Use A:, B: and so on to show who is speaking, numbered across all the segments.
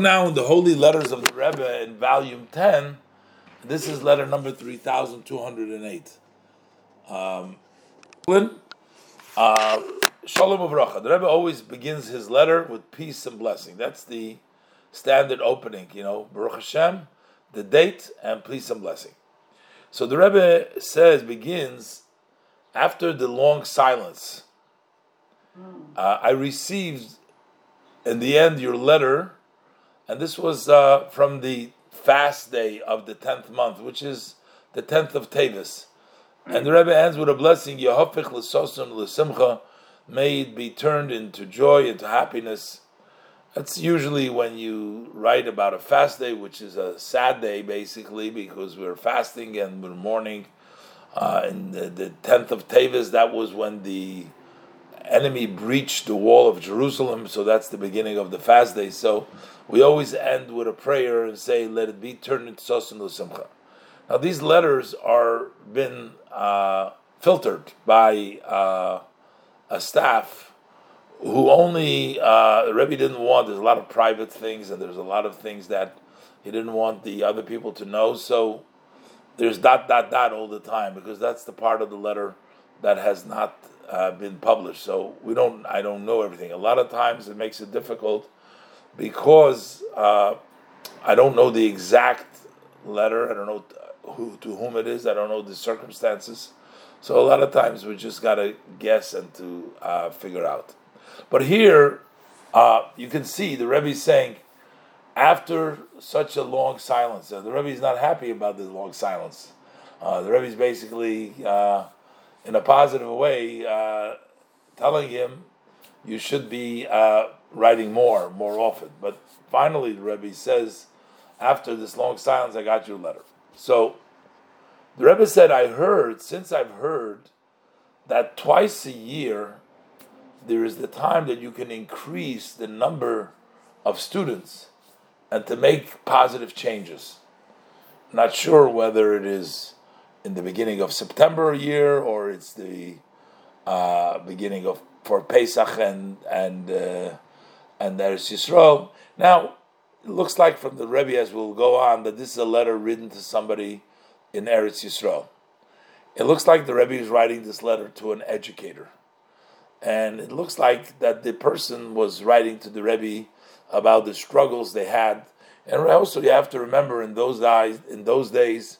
A: now in the Holy Letters of the Rebbe in volume 10. This is letter number 3208. Um, uh, Shalom Avracha. The Rebbe always begins his letter with peace and blessing. That's the standard opening, you know, Baruch Hashem, the date, and peace and blessing. So the Rebbe says, begins after the long silence. Uh, I received in the end your letter, and this was uh, from the fast day of the tenth month, which is the tenth of Tavis. And the Rebbe ends with a blessing: Yehofich l'sosun l'simcha, may it be turned into joy, into happiness. That's usually when you write about a fast day, which is a sad day, basically, because we're fasting and we're mourning. Uh, in the tenth of Tavis, that was when the enemy breached the wall of Jerusalem, so that's the beginning of the fast day. So we always end with a prayer and say, "Let it be turned into sosin l'simcha." Now these letters are been uh, filtered by uh, a staff who only uh, Rebbe didn't want. There's a lot of private things, and there's a lot of things that he didn't want the other people to know. So there's dot dot dot all the time because that's the part of the letter that has not uh, been published. So we don't. I don't know everything. A lot of times it makes it difficult because uh, I don't know the exact letter. I don't know who to whom it is. I don't know the circumstances. So a lot of times we just gotta guess and to uh, figure out. But here uh, you can see the Rebbe saying after such a long silence. The Rebbe is not happy about this long silence. Uh, the Rebbe is basically uh, in a positive way, uh, telling him you should be uh, writing more, more often. But finally, the Rebbe says, after this long silence, I got your letter. So the Rebbe said, I heard, since I've heard that twice a year there is the time that you can increase the number of students and to make positive changes. Not sure whether it is in the beginning of September year, or it's the uh, beginning of for Pesach and and uh, and there's Yisrael. Now it looks like from the Rebbe as we'll go on that this is a letter written to somebody in Eretz Yisrael. It looks like the Rebbe is writing this letter to an educator, and it looks like that the person was writing to the Rebbe about the struggles they had. And also, you have to remember in those days, in those days,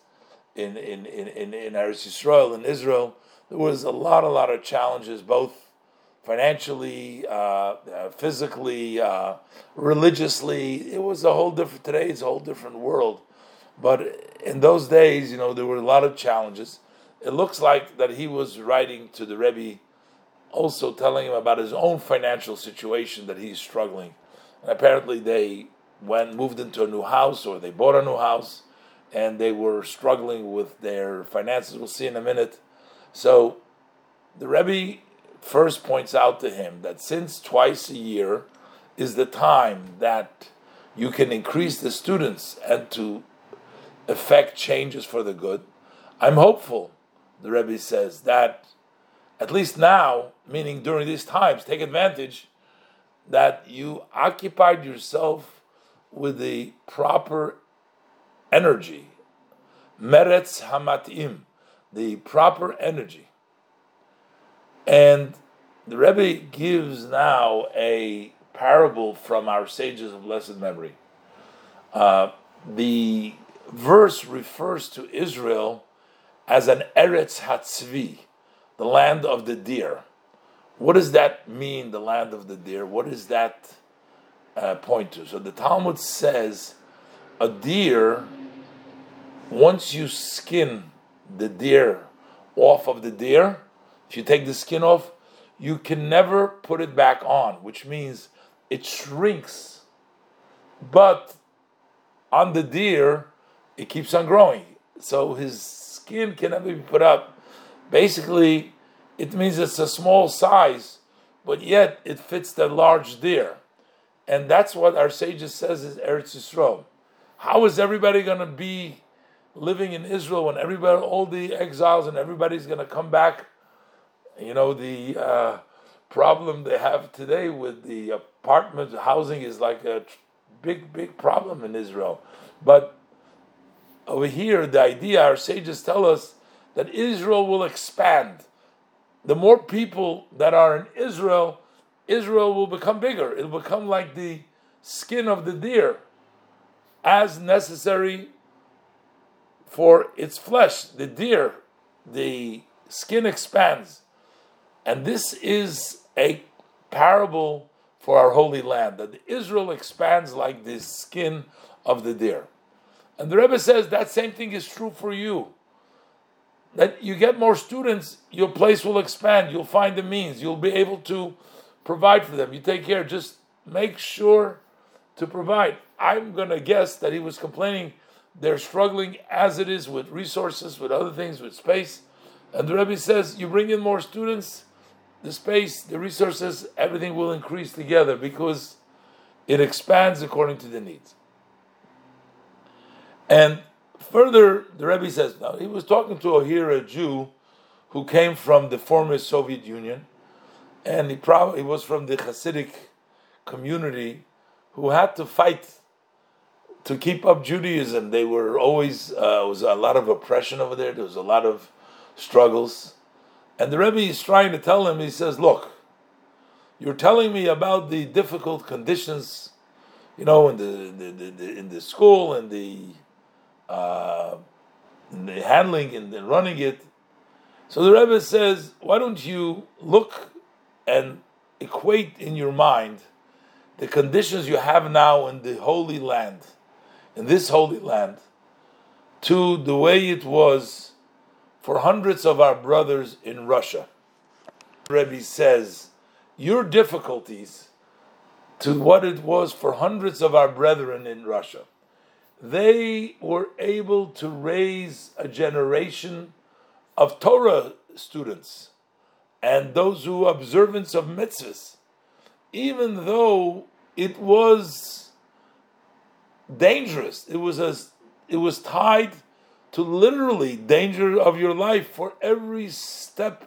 A: in in in in, in Eretz Yisrael in Israel, there was a lot, a lot of challenges, both financially, uh, uh, physically, uh, religiously. It was a whole different. Today, it's a whole different world. But in those days, you know, there were a lot of challenges. It looks like that he was writing to the Rebbe, also telling him about his own financial situation that he's struggling. And apparently, they went moved into a new house or they bought a new house and they were struggling with their finances. We'll see in a minute. So the Rebbe first points out to him that since twice a year is the time that you can increase the students and to effect changes for the good, I'm hopeful, the Rebbe says, that at least now, meaning during these times, take advantage that you occupied yourself with the proper energy, meretz hamatim, the proper energy. And the Rebbe gives now a parable from our sages of blessed memory. Uh, the verse refers to Israel as an Eretz Hatzvi, the land of the deer. What does that mean, the land of the deer? What does that uh, point to? So the Talmud says a deer, once you skin the deer off of the deer, if you take the skin off, you can never put it back on, which means it shrinks. But on the deer, it keeps on growing. So his skin can never be put up. Basically, it means it's a small size, but yet it fits the large deer. And that's what our sages says is Eretz Yisrael. How is everybody going to be living in Israel when everybody, all the exiles and everybody's going to come back? You know, the uh, problem they have today with the apartment housing is like a big, big problem in Israel. But over here, the idea, our sages tell us that Israel will expand. The more people that are in Israel, Israel will become bigger. It will become like the skin of the deer, as necessary for its flesh. The deer, the skin expands. And this is a parable for our holy land, that Israel expands like the skin of the deer. And the Rebbe says that same thing is true for you. That you get more students, your place will expand. You'll find the means. You'll be able to provide for them. You take care. Just make sure to provide. I'm going to guess that he was complaining they're struggling as it is with resources, with other things, with space. And the Rebbe says, you bring in more students, the space, the resources, everything will increase together because it expands according to the needs. And further, the Rebbe says, now he was talking to a here a Jew who came from the former Soviet Union, and he probably was from the Hasidic community who had to fight to keep up Judaism. They were always uh, was a lot of oppression over there. There was a lot of struggles, and the Rebbe is trying to tell him. He says, "Look, you're telling me about the difficult conditions, you know, in the, the, the, the in the school and the uh, the handling and the running it. So the Rebbe says, why don't you look and equate in your mind the conditions you have now in the Holy Land, in this Holy Land, to the way it was for hundreds of our brothers in Russia. Rebbe says, your difficulties to what it was for hundreds of our brethren in Russia they were able to raise a generation of Torah students and those who observance of mitzvahs, even though it was dangerous. It was as it was tied to literally danger of your life for every step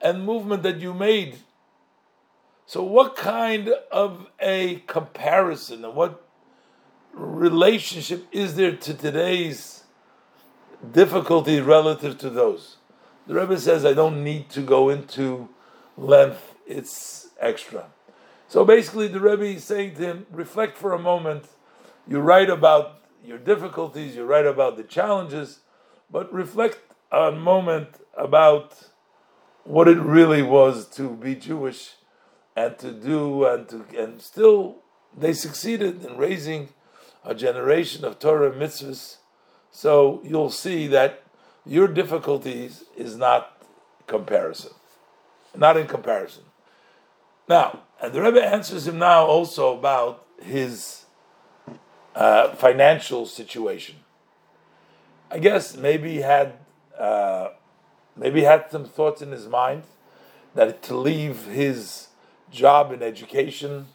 A: and movement that you made. So, what kind of a comparison and what relationship is there to today's difficulty relative to those? The Rebbe says, I don't need to go into length, it's extra. So basically, the Rebbe is saying to him, reflect for a moment. You write about your difficulties, you write about the challenges, but reflect a moment about what it really was to be Jewish and to do and to and still they succeeded in raising a generation of Torah mitzvahs. So you'll see that your difficulties is not comparison, not in comparison. Now, and the Rebbe answers him now also about his uh, financial situation. I guess maybe had uh, maybe had some thoughts in his mind that to leave his job in education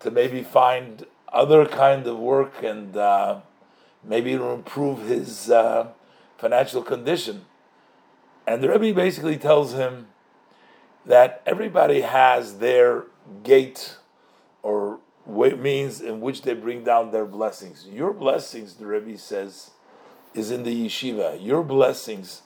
A: to maybe find other kind of work and uh, maybe to improve his uh, financial condition. And the Rebbe basically tells him that everybody has their gate or means in which they bring down their blessings. Your blessings, the Rebbe says, is in the yeshiva. Your blessings,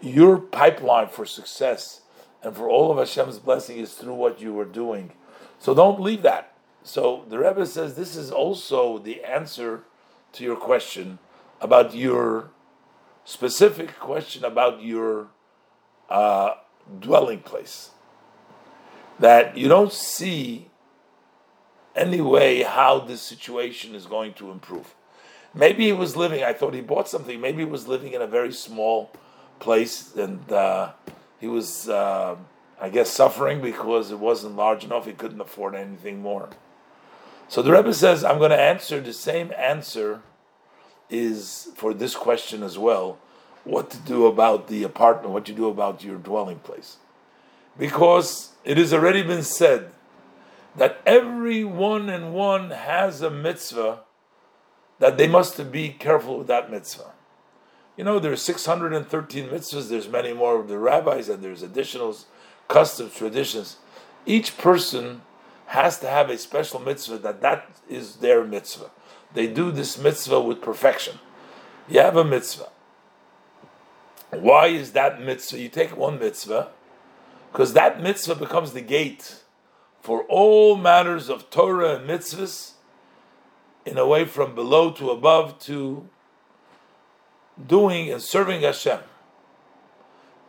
A: your pipeline for success and for all of Hashem's blessing is through what you are doing. So don't leave that. So the Rebbe says this is also the answer to your question about your specific question about your uh, dwelling place. That you don't see any way how this situation is going to improve. Maybe he was living, I thought he bought something, maybe he was living in a very small place and uh, he was, uh, I guess, suffering because it wasn't large enough, he couldn't afford anything more. So the Rebbe says, I'm going to answer the same answer is for this question as well. What to do about the apartment, what to do about your dwelling place. Because it has already been said that every one and one has a mitzvah that they must be careful with that mitzvah. You know, there's 613 mitzvahs, there's many more of the rabbis, and there's additional customs, traditions. Each person has to have a special mitzvah that that is their mitzvah. They do this mitzvah with perfection. You have a mitzvah. Why is that mitzvah? You take one mitzvah, because that mitzvah becomes the gate for all matters of Torah and mitzvahs in a way from below to above to doing and serving Hashem.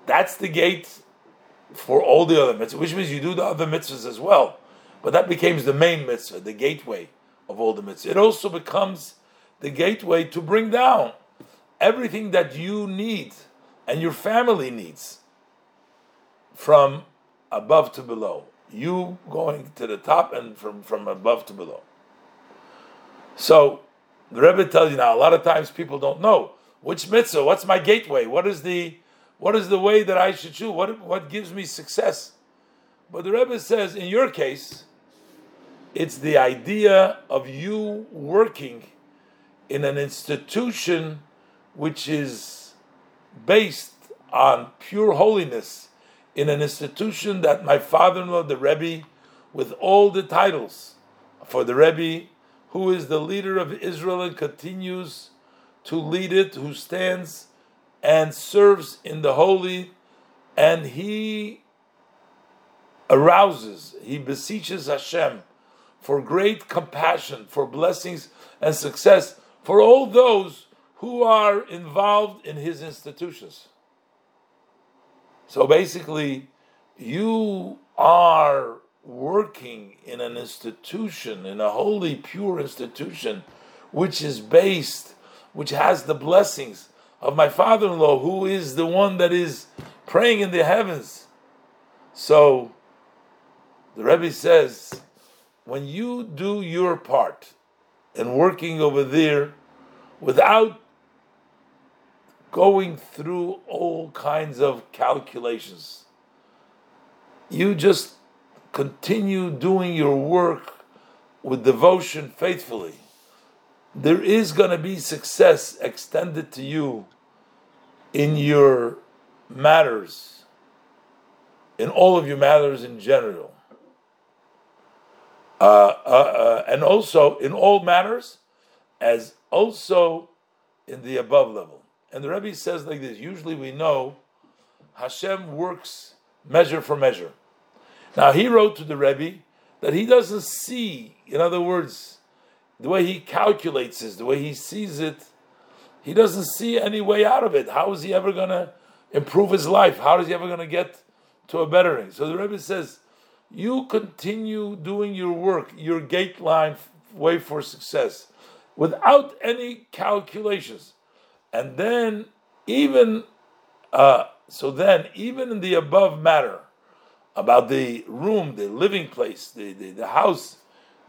A: That's the gate for all the other mitzvahs, which means you do the other mitzvahs as well. But that becomes the main mitzvah, the gateway of all the mitzvahs. It also becomes the gateway to bring down everything that you need and your family needs from above to below. You going to the top and from, from above to below. So the Rebbe tells you now, a lot of times people don't know which mitzvah, what's my gateway, what is the what is the way that I should choose, what, what gives me success. But the Rebbe says, in your case, it's the idea of you working in an institution which is based on pure holiness, in an institution that my father in law, the Rebbe, with all the titles for the Rebbe, who is the leader of Israel and continues to lead it, who stands and serves in the holy, and he arouses, he beseeches Hashem for great compassion, for blessings and success for all those who are involved in his institutions. So basically, you are working in an institution, in a holy, pure institution, which is based, which has the blessings of my father in law, who is the one that is praying in the heavens. So the Rebbe says, when you do your part and working over there without going through all kinds of calculations, you just continue doing your work with devotion faithfully, there is going to be success extended to you in your matters, in all of your matters in general. Uh, uh, uh, and also in all matters, as also in the above level. And the Rebbe says like this: usually we know Hashem works measure for measure. Now he wrote to the Rebbe that he doesn't see, in other words, the way he calculates this, the way he sees it, he doesn't see any way out of it. How is he ever going to improve his life? How is he ever going to get to a bettering? So the Rebbe says, you continue doing your work, your gate line way for success, without any calculations. And then, even uh, so, then even in the above matter, about the room, the living place, the, the, the house,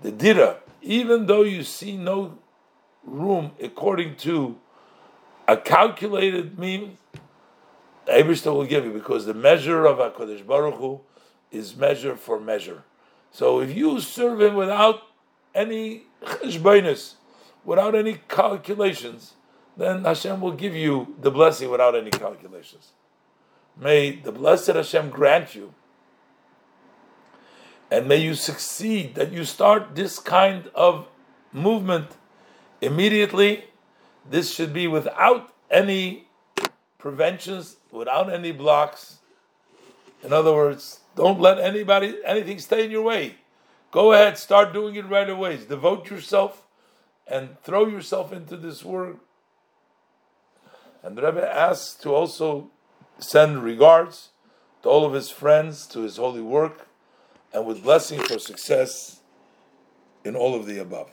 A: the dira, even though you see no room according to a calculated mean, Aibershter will give you because the measure of HaKadosh Baruch Hu is measure for measure. So if you serve him without any cheshbonus, without any calculations, then Hashem will give you the blessing without any calculations. May the blessed Hashem grant you and may you succeed that you start this kind of movement immediately. This should be without any preventions, without any blocks. In other words, don't let anybody, anything stay in your way. Go ahead, start doing it right away. Devote yourself and throw yourself into this work. And the Rebbe asks to also send regards to all of his friends, to his holy work and with blessing for success in all of the above.